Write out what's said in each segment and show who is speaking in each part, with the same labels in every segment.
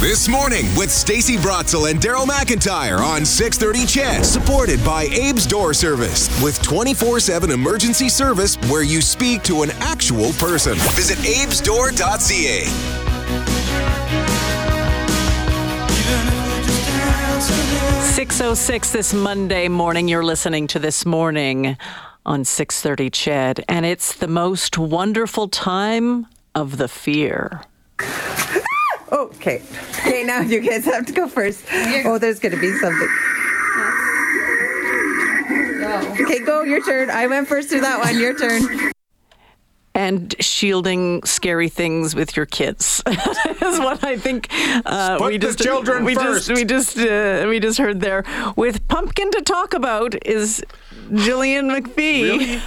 Speaker 1: This
Speaker 2: morning with Stacey Brotzel and Daryl McIntyre on 630 CHED. Supported by Abe's Door Service with 24-7 emergency service where you speak to an actual person. Visit abesdoor.ca.
Speaker 3: 606 this Monday morning. You're listening to This Morning on 630 CHED, and it's the most wonderful time of the fear.
Speaker 4: Okay. Okay, now you guys have to go first. Oh, there's going to be something. Okay, go. Your turn. I went first through that one. Your turn.
Speaker 3: And shielding scary things with your kids is what I think uh,
Speaker 5: Put
Speaker 3: we
Speaker 5: the
Speaker 3: just
Speaker 5: children
Speaker 3: we
Speaker 5: first.
Speaker 3: just we just uh, we just heard there. With pumpkin to talk about is Jillian MacPhee.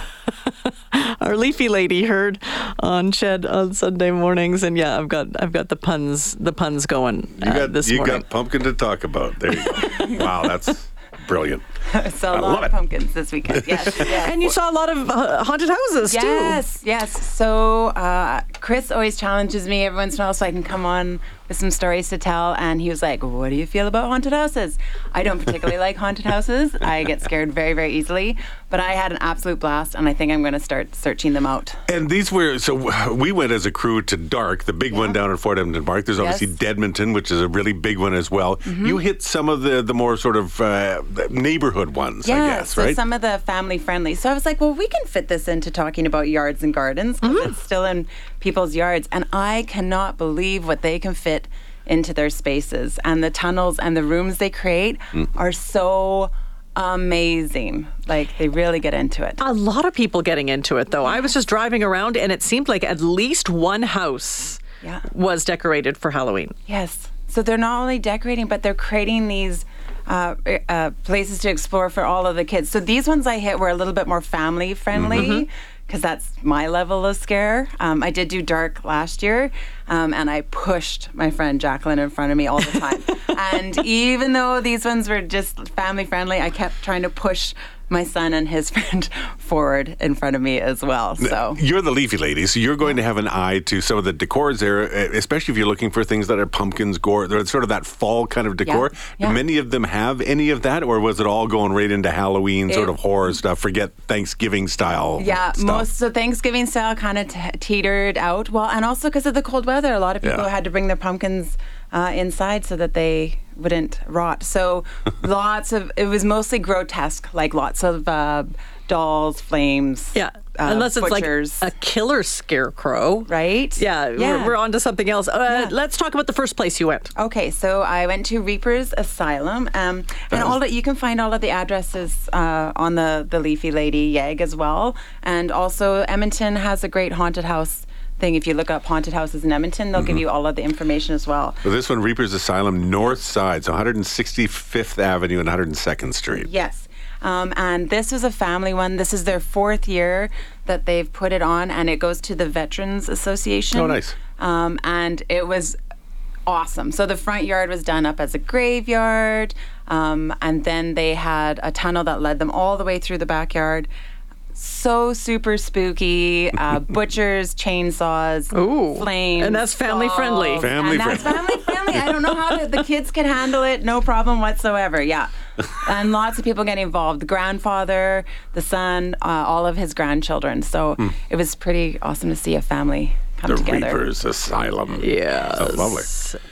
Speaker 3: Our leafy lady heard on CHED on Sunday mornings, and yeah, I've got I've got the puns the puns going
Speaker 5: You
Speaker 3: uh,
Speaker 5: got
Speaker 3: this
Speaker 5: you
Speaker 3: morning.
Speaker 5: got pumpkin to talk about. There you go. wow, that's brilliant.
Speaker 6: So a
Speaker 5: I
Speaker 6: lot of
Speaker 5: it.
Speaker 6: pumpkins this weekend. Yes, yes.
Speaker 3: and you saw a lot of uh, haunted houses too.
Speaker 6: Yes, yes. So uh, Chris always challenges me every once in a while so I can come on with some stories to tell. And he was like, What do you feel about haunted houses? I don't particularly like haunted houses. I get scared very, very easily. But I had an absolute blast, and I think I'm going to start searching them out.
Speaker 5: And these were so we went as a crew to Dark, the big one down at Fort Edmonton Park. There's obviously
Speaker 6: Yes. Mm-hmm.
Speaker 5: Which is a really big one as well. You hit some of the the more sort of uh, neighborhood ones,
Speaker 6: Yeah,
Speaker 5: I guess,
Speaker 6: so
Speaker 5: right?
Speaker 6: some of the family friendly. So I was like, well, we can fit this into talking about yards and gardens because
Speaker 5: Mm-hmm.
Speaker 6: it's still in people's yards. And I cannot believe what they can fit into their spaces. And the tunnels and the rooms they create
Speaker 5: Mm.
Speaker 6: are so amazing. Like, they really get into it.
Speaker 3: A lot of people getting into it though. I was just driving around, and it seemed like at least one house
Speaker 6: Yeah.
Speaker 3: was decorated for Halloween.
Speaker 6: Yes. So they're not only decorating, but they're creating these uh, uh, places to explore for all of the kids. So these ones I hit were a little bit more family friendly. Because that's my level of scare. Um, I did do dark last year, um, and I pushed my friend Jacqueline in front of me all the time. and even though these ones were just family friendly, I kept trying to push my son and his friend forward in front of me as well. So
Speaker 5: You're the leafy lady, so you're going to have an eye to some of the decors there, especially if you're looking for things that are pumpkins, gore, they're sort of that fall kind of decor.
Speaker 6: yeah.
Speaker 5: Do many of them have any of that, or was it all going right into Halloween sort
Speaker 6: It-
Speaker 5: of horror stuff? Forget Thanksgiving style.
Speaker 6: Yeah,
Speaker 5: stuff.
Speaker 6: most of Thanksgiving style kind of t- teetered out. Well, and also because of the cold weather, a lot of people
Speaker 5: Yeah.
Speaker 6: had to bring their pumpkins uh, inside so that they wouldn't rot. So lots of it was mostly grotesque, like lots of uh, dolls, flames.
Speaker 3: Yeah,
Speaker 6: uh,
Speaker 3: unless it's
Speaker 6: butchers,
Speaker 3: like a killer scarecrow,
Speaker 6: right?
Speaker 3: Yeah, We're, we're on to something else. Uh,
Speaker 6: Yeah.
Speaker 3: Let's talk about the first place you went.
Speaker 6: Okay, so I went to Reaper's Asylum, um, and all that you can find all of the addresses uh, on the the Leafy Lady Yeg as well, and also Edmonton has a great haunted house thing. If you look up haunted houses in Edmonton, they'll give you all of the information as well.
Speaker 5: So this one, Reaper's Asylum, north side, so 165th Avenue and 102nd Street.
Speaker 6: Yes. Um, and this was a family one. This is their fourth year that they've put it on, and it goes to the Veterans Association.
Speaker 5: Oh, nice.
Speaker 6: Um, and it was awesome. So the front yard was done up as a graveyard, um, and then they had a tunnel that led them all the way through the backyard. So super spooky. Uh, butchers, chainsaws,
Speaker 3: Ooh.
Speaker 6: flames,
Speaker 3: And that's family friendly.
Speaker 6: dolls.
Speaker 5: Family
Speaker 6: and that's
Speaker 5: friendly.
Speaker 6: family friendly. I don't know how the, the kids can handle it. No problem whatsoever. Yeah, and lots of people get involved. The grandfather, the son, uh, all of his grandchildren. So it was pretty awesome to see a family come.
Speaker 5: The
Speaker 6: together.
Speaker 5: Reaper's Asylum.
Speaker 3: Yeah,
Speaker 5: Sounds lovely.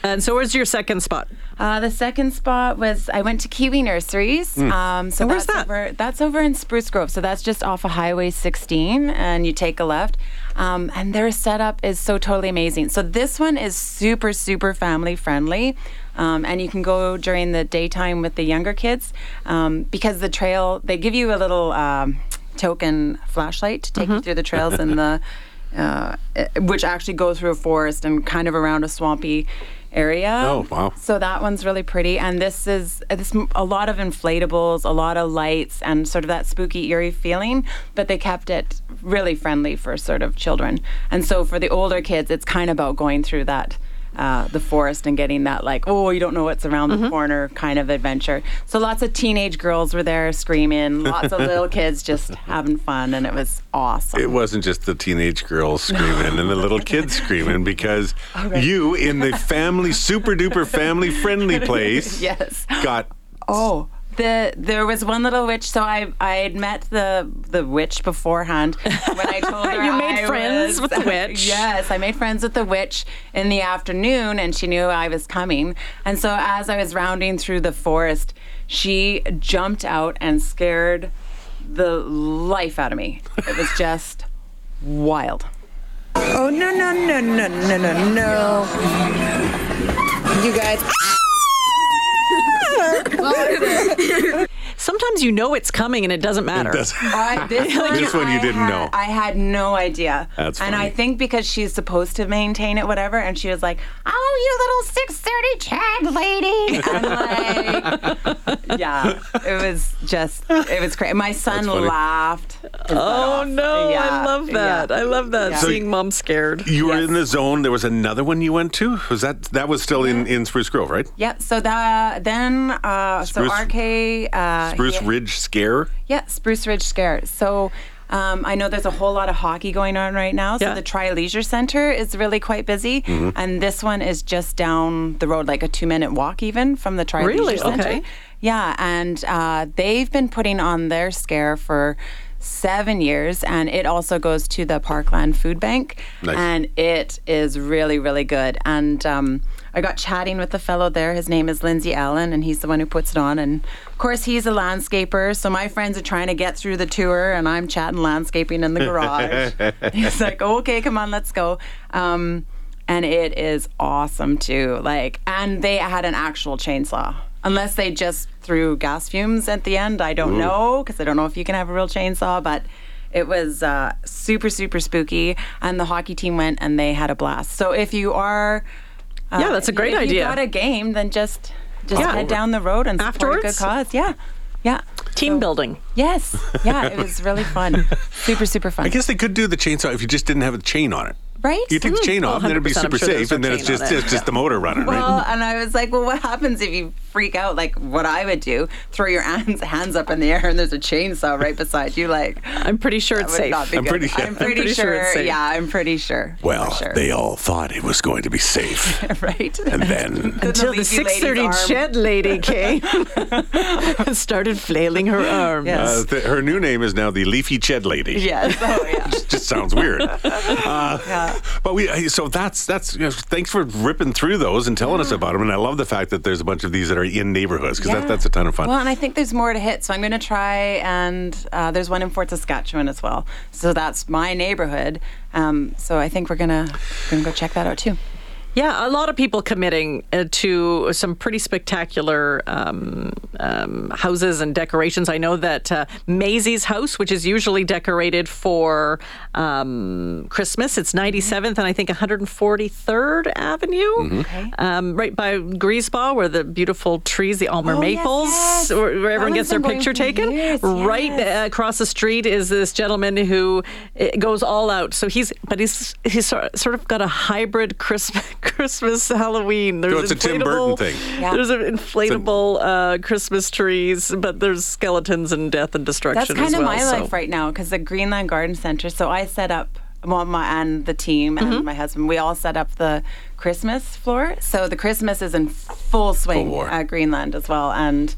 Speaker 3: And so, where's your second spot?
Speaker 6: Uh, the second spot was I went to Kiwi Nurseries. Um, so
Speaker 3: And where's
Speaker 6: that's
Speaker 3: that?
Speaker 6: over that's over in Spruce Grove. So that's just off of Highway 16, and you take a left. Um, and their setup is so totally amazing. So this one is super super family friendly, um, and you can go during the daytime with the younger kids um, because the trail they give you a little um, token flashlight to take you through the trails in the. Uh, eh, which actually go through a forest and kind of around a swampy area.
Speaker 5: Oh, wow.
Speaker 6: So that one's really pretty, and this is this a lot of inflatables, a lot of lights, and sort of that spooky, eerie feeling. But they kept it really friendly for sort of children, and so for the older kids, it's kind of about going through that uh, the forest and getting that like oh you don't know what's around the corner kind of adventure. So lots of teenage girls were there screaming, lots of little kids just having fun, and it was awesome.
Speaker 5: It wasn't just the teenage girls screaming and the little kids screaming because you, in the family, super duper family friendly place,
Speaker 6: yes.
Speaker 5: got
Speaker 6: Oh, the there was one little witch. So I I had met the the witch beforehand when I told her
Speaker 3: You made
Speaker 6: I
Speaker 3: friends
Speaker 6: was-
Speaker 3: with the witch.
Speaker 6: yes, I made friends with the witch in the afternoon, and she knew I was coming. And so as I was rounding through the forest, she jumped out and scared the life out of me. It was just wild.
Speaker 4: Oh no no no no no no no! You guys.
Speaker 3: Sometimes you know it's coming and it doesn't matter.
Speaker 6: I, this one,
Speaker 5: This one you
Speaker 6: I
Speaker 5: didn't
Speaker 6: had-
Speaker 5: know.
Speaker 6: I had no idea.
Speaker 5: That's
Speaker 6: And. I think because she's supposed to maintain it, whatever, and she was like, "Oh, you little six thirty CHED lady," and like, yeah, it was just, it was crazy. My son laughed.
Speaker 3: Oh
Speaker 6: off.
Speaker 3: no, I love that.
Speaker 6: yeah.
Speaker 3: I love that.
Speaker 6: Yeah.
Speaker 3: Seeing mom scared.
Speaker 5: you were
Speaker 6: Yes.
Speaker 5: in the zone. There was another one you went to. Was that that was still in, in Spruce Grove, right?
Speaker 6: Yeah. So that then, uh,
Speaker 5: Spruce-
Speaker 6: so RK, uh,
Speaker 5: Spruce
Speaker 6: yeah,
Speaker 5: Ridge Scare.
Speaker 6: Yeah, Spruce Ridge Scare. So um, I know there's a whole lot of hockey going on right now. So
Speaker 3: Yeah.
Speaker 6: the Tri Leisure Center is really quite busy.
Speaker 5: Mm-hmm.
Speaker 6: And this one is just down the road, like a two minute walk even from the Tri
Speaker 3: Really?
Speaker 6: Leisure Center.
Speaker 3: Okay.
Speaker 6: Yeah, and uh, they've been putting on their scare for seven years, and it also goes to the Parkland Food Bank,
Speaker 5: Nice.
Speaker 6: and it is really, really good. And um, I got chatting with the fellow there. His name is Lindsay Allen, and he's the one who puts it on. And of course, he's a landscaper, so my friends are trying to get through the tour, and I'm chatting landscaping in the garage. he's like, "Okay, come on, let's go." Um, and it is awesome too. Like, and they had an actual chainsaw. Unless they just threw gas fumes at the end, I don't know because I don't know if you can have a real chainsaw. But it was uh, super, super spooky, and the hockey team went and they had a blast. So if you are, uh,
Speaker 3: Yeah, that's a great
Speaker 6: if
Speaker 3: idea.
Speaker 6: If you got a game, then just just
Speaker 3: Yeah.
Speaker 6: head down the road and support a good cause. Yeah, yeah.
Speaker 3: Team building.
Speaker 6: Yes, yeah. It was really fun. super, super fun.
Speaker 5: I guess they could do the chainsaw if you just didn't have a chain on it.
Speaker 6: right?
Speaker 5: You take the chain
Speaker 3: well,
Speaker 5: off, and then it'd be super
Speaker 3: sure there's
Speaker 5: safe, and then it's just
Speaker 3: it.
Speaker 5: it's just the motor running,
Speaker 6: Well,
Speaker 5: right?
Speaker 6: and I was like, well, what happens if you freak out? Like what I would do, throw your hands, hands up in the air and there's a chainsaw right beside you. Like,
Speaker 3: I'm pretty sure
Speaker 6: that
Speaker 3: it's
Speaker 6: would
Speaker 3: safe.
Speaker 6: not be
Speaker 5: I'm
Speaker 6: good.
Speaker 5: pretty-
Speaker 6: I'm pretty,
Speaker 3: pretty sure
Speaker 6: sure.
Speaker 3: it's safe.
Speaker 6: yeah, I'm pretty sure.
Speaker 5: Well,
Speaker 6: sure.
Speaker 5: they all thought it was going to be safe,
Speaker 6: right.
Speaker 5: and then
Speaker 3: Until the
Speaker 6: leafy lady's
Speaker 3: 6:30
Speaker 6: arm.
Speaker 3: CHED lady came and started flailing her arms.
Speaker 6: Yes.
Speaker 5: uh, th- her new name is now the Leafy Ched Lady.
Speaker 6: Yes. Oh yeah.
Speaker 5: just sounds weird. Uh,
Speaker 6: Yeah.
Speaker 5: But we so that's that's you know, thanks for ripping through those and telling us about them. And I love the fact that there's a bunch of these that are in neighborhoods because that, that's a ton of fun.
Speaker 6: Well, and I think there's more to hit, so I'm going to try. And uh, there's one in Fort Saskatchewan as well. So that's my neighborhood. Um, so I think we're gonna gonna go check that out too.
Speaker 3: Yeah, a lot of people committing uh, to some pretty spectacular um, um, houses and decorations. I know that uh, Maisie's house, which is usually decorated for um, Christmas, it's 97th and I think 143rd Avenue, um, right by Griesbach, where the beautiful trees, the Amur
Speaker 6: Oh,
Speaker 3: maples,
Speaker 6: yes.
Speaker 3: where, where everyone gets their picture taken.
Speaker 6: years,
Speaker 3: Right
Speaker 6: yes.
Speaker 3: uh, across the street is this gentleman who goes all out. So he's, but he's he's sort sort of got a hybrid Christmas Christmas Halloween. There's
Speaker 5: So it's a Tim Burton
Speaker 3: inflatable-
Speaker 5: thing.
Speaker 6: Yeah.
Speaker 3: There's an inflatable uh, Christmas trees, but there's skeletons and death and destruction.
Speaker 6: That's
Speaker 3: as
Speaker 6: kind of
Speaker 3: well,
Speaker 6: my
Speaker 3: so.
Speaker 6: life right now because the Greenland Garden Center. So I set up, well, my and the team and
Speaker 3: Mm-hmm.
Speaker 6: my husband, we all set up the Christmas floor. So the Christmas is in full swing
Speaker 5: war.
Speaker 6: at Greenland as well, and.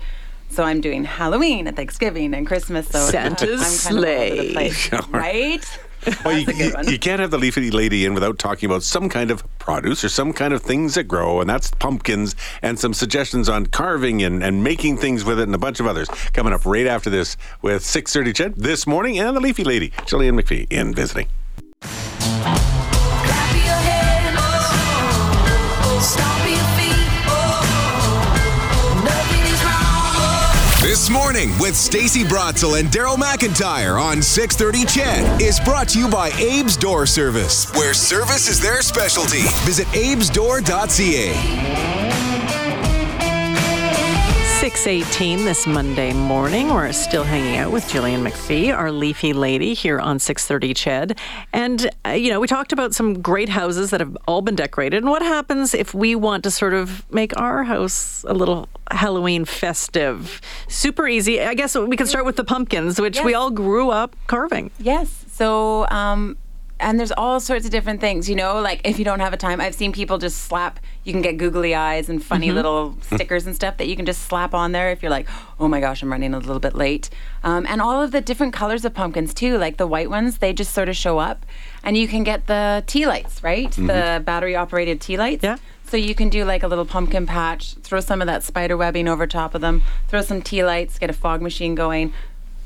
Speaker 6: So I'm doing Halloween and Thanksgiving and Christmas. So
Speaker 3: Santa's
Speaker 6: I'm kind of all over the
Speaker 3: sleigh.
Speaker 6: place, right?
Speaker 5: Well, you,
Speaker 6: That's a good
Speaker 5: you- you can't have the leafy lady in without talking about some kind of produce or some kind of things that grow, and that's pumpkins and some suggestions on carving and, and making things with it and a bunch of others coming up right after this with 6.30 CHED this morning and the leafy lady, Jillian MacPhee, in visiting.
Speaker 2: Morning with Stacey Brotzel and Daryl McIntyre on 630 Ched is brought to you by Abe's Door Service, where service is their specialty. Visit abesdoor.ca.
Speaker 3: 618 this Monday morning. We're still hanging out with Jillian MacPhee, our leafy lady here on 630 Ched. And, uh, you know, we talked about some great houses that have all been decorated. And what happens if we want to sort of make our house a little Halloween festive? Super easy. I guess we can start with the pumpkins, which we all grew up carving.
Speaker 6: Yes. So, um, and there's all sorts of different things, you know, like if you don't have a time, I've seen people just slap, you can get googly eyes and funny little stickers and stuff that you can just slap on there if you're like, oh my gosh, I'm running a little bit late. Um, and all of the different colors of pumpkins too, like the white ones, they just sort of show up. And you can get the tea lights, right? The battery operated tea lights.
Speaker 3: Yeah.
Speaker 6: So you can do like a little pumpkin patch, throw some of that spider webbing over top of them, throw some tea lights, get a fog machine going.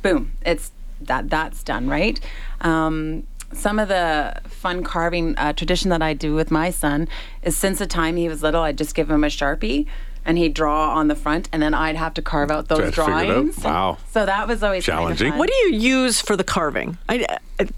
Speaker 6: Boom, it's that that's done, right? Um, some of the fun carving uh, tradition that I do with my son is since the time he was little, I'd just give him a sharpie and he'd draw on the front, and then I'd have to carve out
Speaker 5: Try
Speaker 6: those
Speaker 5: to figure it out?
Speaker 6: drawings.
Speaker 5: Wow.
Speaker 6: So that was always kinda
Speaker 5: Challenging.
Speaker 6: fun.
Speaker 3: What do you use for the carving?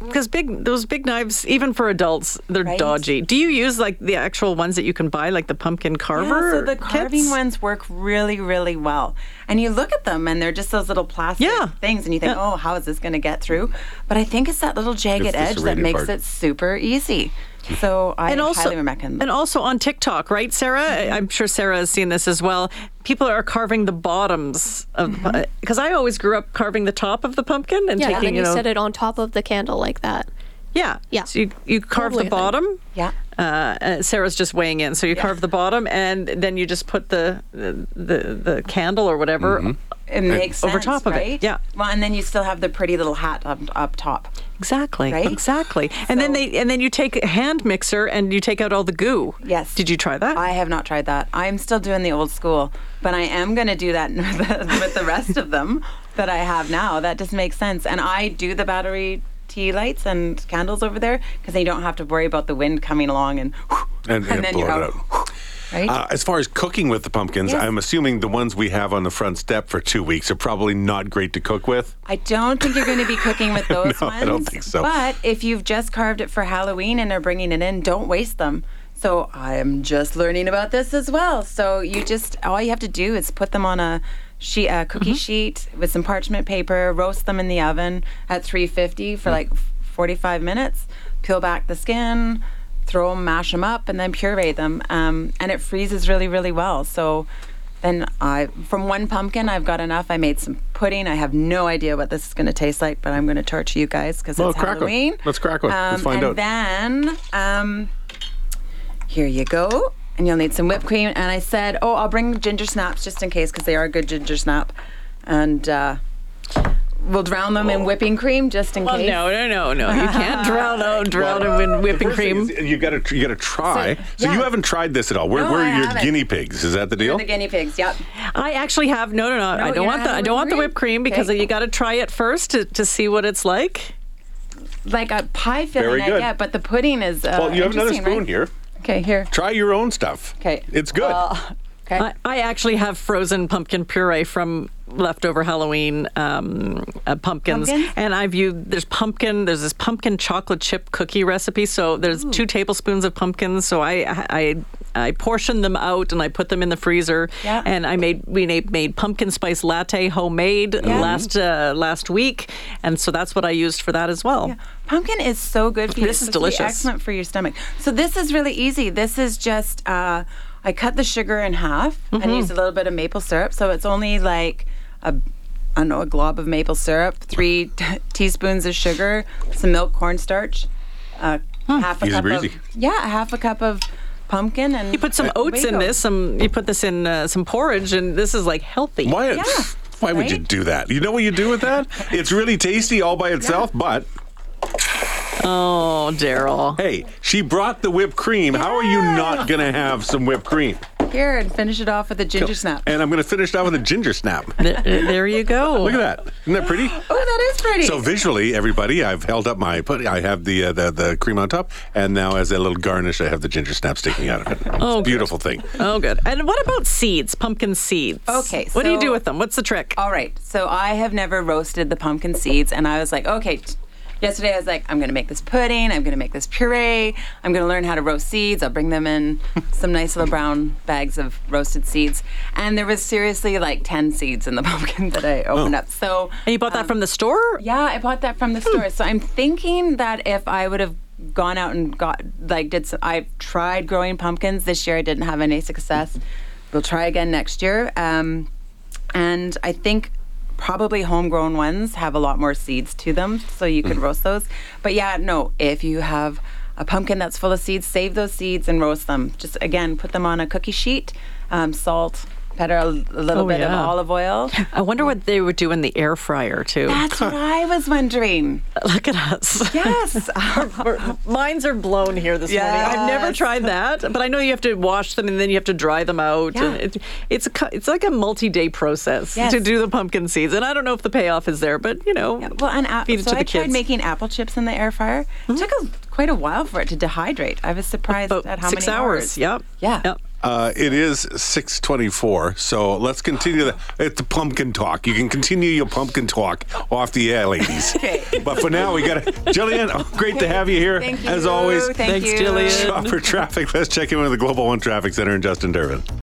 Speaker 3: Because big those big knives, even for adults, they're
Speaker 6: Right.
Speaker 3: dodgy. Do you use like the actual ones that you can buy, like the pumpkin carver?
Speaker 6: Yeah, so the carving
Speaker 3: kits?
Speaker 6: ones work really, really well. And you look at them and they're just those little plastic
Speaker 3: Yeah.
Speaker 6: things and you think,
Speaker 3: Yeah.
Speaker 6: oh, how is this going to get through? But I think it's that little jagged
Speaker 5: It's the
Speaker 6: edge that
Speaker 5: serrated
Speaker 6: makes
Speaker 5: part.
Speaker 6: it super easy. So I
Speaker 3: and also,
Speaker 6: highly recommend
Speaker 3: and also on TikTok, right, Sarah?
Speaker 6: Mm-hmm.
Speaker 3: I'm sure Sarah has seen this as well. People are carving the bottoms of
Speaker 6: Mm-hmm.
Speaker 3: because I always grew up carving the top of the pumpkin and
Speaker 7: Yeah, and
Speaker 3: taking
Speaker 7: then
Speaker 3: you
Speaker 7: you
Speaker 3: know,
Speaker 7: set it on top of the candle like that.
Speaker 3: yeah,
Speaker 7: Yeah.
Speaker 3: So you, you carve
Speaker 7: Totally
Speaker 3: the bottom.
Speaker 6: Yeah.
Speaker 3: Uh, uh, Sarah's just weighing in, so you carve the bottom, and then you just put the the the, the candle or whatever.
Speaker 5: Mm-hmm.
Speaker 6: It makes
Speaker 3: over
Speaker 6: sense,
Speaker 3: top of it,
Speaker 6: right?
Speaker 3: yeah.
Speaker 6: Well, and then you still have the pretty little hat up, up top.
Speaker 3: Exactly.
Speaker 6: Right?
Speaker 3: Exactly. And then they and then you take a hand mixer and you take out all the goo.
Speaker 6: Yes.
Speaker 3: Did you try that?
Speaker 6: I have not tried that. I'm still doing the old school, but I am going to do that with the, with the rest of them that I have now. That just makes sense. And I do the battery tea lights and candles over there because then you don't have to worry about the wind coming along and
Speaker 5: And, and,
Speaker 6: then
Speaker 5: blow
Speaker 6: you
Speaker 5: it
Speaker 6: go
Speaker 5: out.
Speaker 6: Right.
Speaker 5: Uh, as far as cooking with the pumpkins,
Speaker 6: Yes.
Speaker 5: I'm assuming the ones we have on the front step for two weeks are probably not great to cook with.
Speaker 6: I don't think you're going to be cooking with those
Speaker 5: No,
Speaker 6: ones.
Speaker 5: I don't think so.
Speaker 6: But if you've just carved it for Halloween and are bringing it in, don't waste them. So I am just learning about this as well. So you just all you have to do is put them on a sheet, a cookie
Speaker 5: Mm-hmm.
Speaker 6: sheet with some parchment paper, roast them in the oven at 350
Speaker 5: Mm.
Speaker 6: for like 45 minutes. Peel back the skin, throw them, mash them up, and then puree them. Um, and it freezes really, really well. So then I, from one pumpkin, I've got enough. I made some pudding. I have no idea what this is going to taste like, but I'm going to torture you guys because it's
Speaker 5: crack.
Speaker 6: Halloween.
Speaker 5: Let's crack one. Let's
Speaker 6: Um,
Speaker 5: find
Speaker 6: and
Speaker 5: out.
Speaker 6: And then, um, here you go. And you'll need some whipped cream. And I said, oh, I'll bring ginger snaps just in case because they are a good ginger snap. And uh, we'll drown them in whipping cream just in
Speaker 3: well,
Speaker 6: case.
Speaker 3: no, no, no, no. You can't drown out, drown them in whipping
Speaker 5: First
Speaker 3: cream.
Speaker 5: is You got to you got to try. So,
Speaker 6: So-
Speaker 5: you haven't tried this at all. Where are
Speaker 6: No,
Speaker 5: we're
Speaker 6: I
Speaker 5: your
Speaker 6: haven't.
Speaker 5: guinea pigs. Is that the
Speaker 6: They're
Speaker 5: deal?
Speaker 6: the guinea pigs. Yep.
Speaker 3: I actually have no, no, no. I don't want the I don't want the
Speaker 6: whipped
Speaker 3: whipped cream because
Speaker 6: Okay.
Speaker 3: you got to try it first to, to see what it's like.
Speaker 6: Like a pie filling,
Speaker 5: Very
Speaker 6: I get, but the pudding is. Uh,
Speaker 5: well, you have another
Speaker 6: interesting,
Speaker 5: spoon
Speaker 6: right?
Speaker 5: here.
Speaker 6: Okay, here.
Speaker 5: Try your own stuff.
Speaker 6: Okay.
Speaker 5: It's good.
Speaker 6: Well, okay.
Speaker 3: I, I actually have frozen pumpkin puree from leftover Halloween um, uh, pumpkins,
Speaker 6: Pumpkins?
Speaker 3: and I've used there's pumpkin. There's this pumpkin chocolate chip cookie recipe. So there's two tablespoons of pumpkins. So I I I portioned them out and I put them in the freezer.
Speaker 6: Yeah.
Speaker 3: And I made we made, made pumpkin spice latte homemade last uh, last week, and so that's what I used for that as well.
Speaker 6: Yeah. Pumpkin is so good for you.
Speaker 3: This is
Speaker 6: It's supposed to be
Speaker 3: delicious.
Speaker 6: Excellent for your stomach. So this is really easy. This is just uh, I cut the sugar in half
Speaker 3: Mm-hmm.
Speaker 6: and use a little bit of maple syrup. So it's only like a I don't know a glob of maple syrup, three t- teaspoons of sugar, some milk, cornstarch, uh, half a
Speaker 5: Easy
Speaker 6: cup
Speaker 5: breezy.
Speaker 6: of yeah, half a cup of pumpkin and
Speaker 3: You put some oats in this. Some you put this in uh, some porridge, and this is like healthy.
Speaker 5: Why?
Speaker 6: Yeah,
Speaker 5: Why would you do that? You know what you do with that? It's really tasty all by itself, but
Speaker 3: Oh, Daryl.
Speaker 5: hey, she brought the whipped cream. How are you not going to have some whipped cream?
Speaker 6: Here and finish it off with a ginger snap.
Speaker 5: And I'm going to finish it off with a ginger snap.
Speaker 3: There, there you go.
Speaker 5: Look at that. Isn't that pretty?
Speaker 6: Oh, that is pretty.
Speaker 5: So visually, everybody, I've held up my pudding. I have the, uh, the the cream on top, and now as a little garnish, I have the ginger snap sticking out of it. It's
Speaker 3: Oh,
Speaker 5: a beautiful thing.
Speaker 3: Oh, good. And what about seeds? Pumpkin seeds.
Speaker 6: Okay,
Speaker 3: What do you do with them? What's the trick?
Speaker 6: All right. So I have never roasted the pumpkin seeds, and I was like, okay, t- yesterday I was like, I'm going to make this pudding. I'm going to make this puree. I'm going to learn how to roast seeds. I'll bring them in some nice little brown bags of roasted seeds. And there was seriously like 10 seeds in the pumpkin that I opened up. So
Speaker 3: And you bought that from the store?
Speaker 6: yeah, I bought that from the store. So I'm thinking that if I would have gone out and got like did some, I've tried growing pumpkins this year. I didn't have any success. We'll try again next year. Um, and I think probably homegrown ones have a lot more seeds to them, so you could roast those. But yeah, no, if you have a pumpkin that's full of seeds, save those seeds and roast them. Just again, put them on a cookie sheet, um, salt, pepper, a, little
Speaker 3: Oh,
Speaker 6: bit
Speaker 3: yeah.
Speaker 6: of olive oil.
Speaker 3: I wonder what they would do in the air fryer too.
Speaker 6: That's what I was wondering.
Speaker 3: Look at us.
Speaker 6: Yes.
Speaker 3: Mines are blown here this morning. I've never tried that, but I know you have to wash them and then you have to dry them out.
Speaker 6: Yeah.
Speaker 3: And it, it's a, it's like a multi-day process
Speaker 6: Yes.
Speaker 3: to do the pumpkin seeds, and I don't know if the payoff is there, but you know,
Speaker 6: Yeah, well, and
Speaker 3: feed it
Speaker 6: so
Speaker 3: to the
Speaker 6: I tried
Speaker 3: kids.
Speaker 6: making apple chips in the air fryer. It mm-hmm. took a, quite a while for it to dehydrate. I was surprised
Speaker 3: About
Speaker 6: at how
Speaker 3: six
Speaker 6: many
Speaker 3: hours. Yep.
Speaker 6: Yeah.
Speaker 3: Yep.
Speaker 5: Uh, it is 624, so let's continue the, it's the pumpkin talk. You can continue your pumpkin talk off the air, ladies.
Speaker 6: Okay.
Speaker 5: But for now, we got to, Jillian, oh, great to have you here,
Speaker 6: Thank you.
Speaker 5: as always.
Speaker 6: Thank
Speaker 3: Thanks,
Speaker 6: you.
Speaker 3: Jillian.
Speaker 5: Shop for traffic. Let's check in with the Global One Traffic Center in Justin Durbin.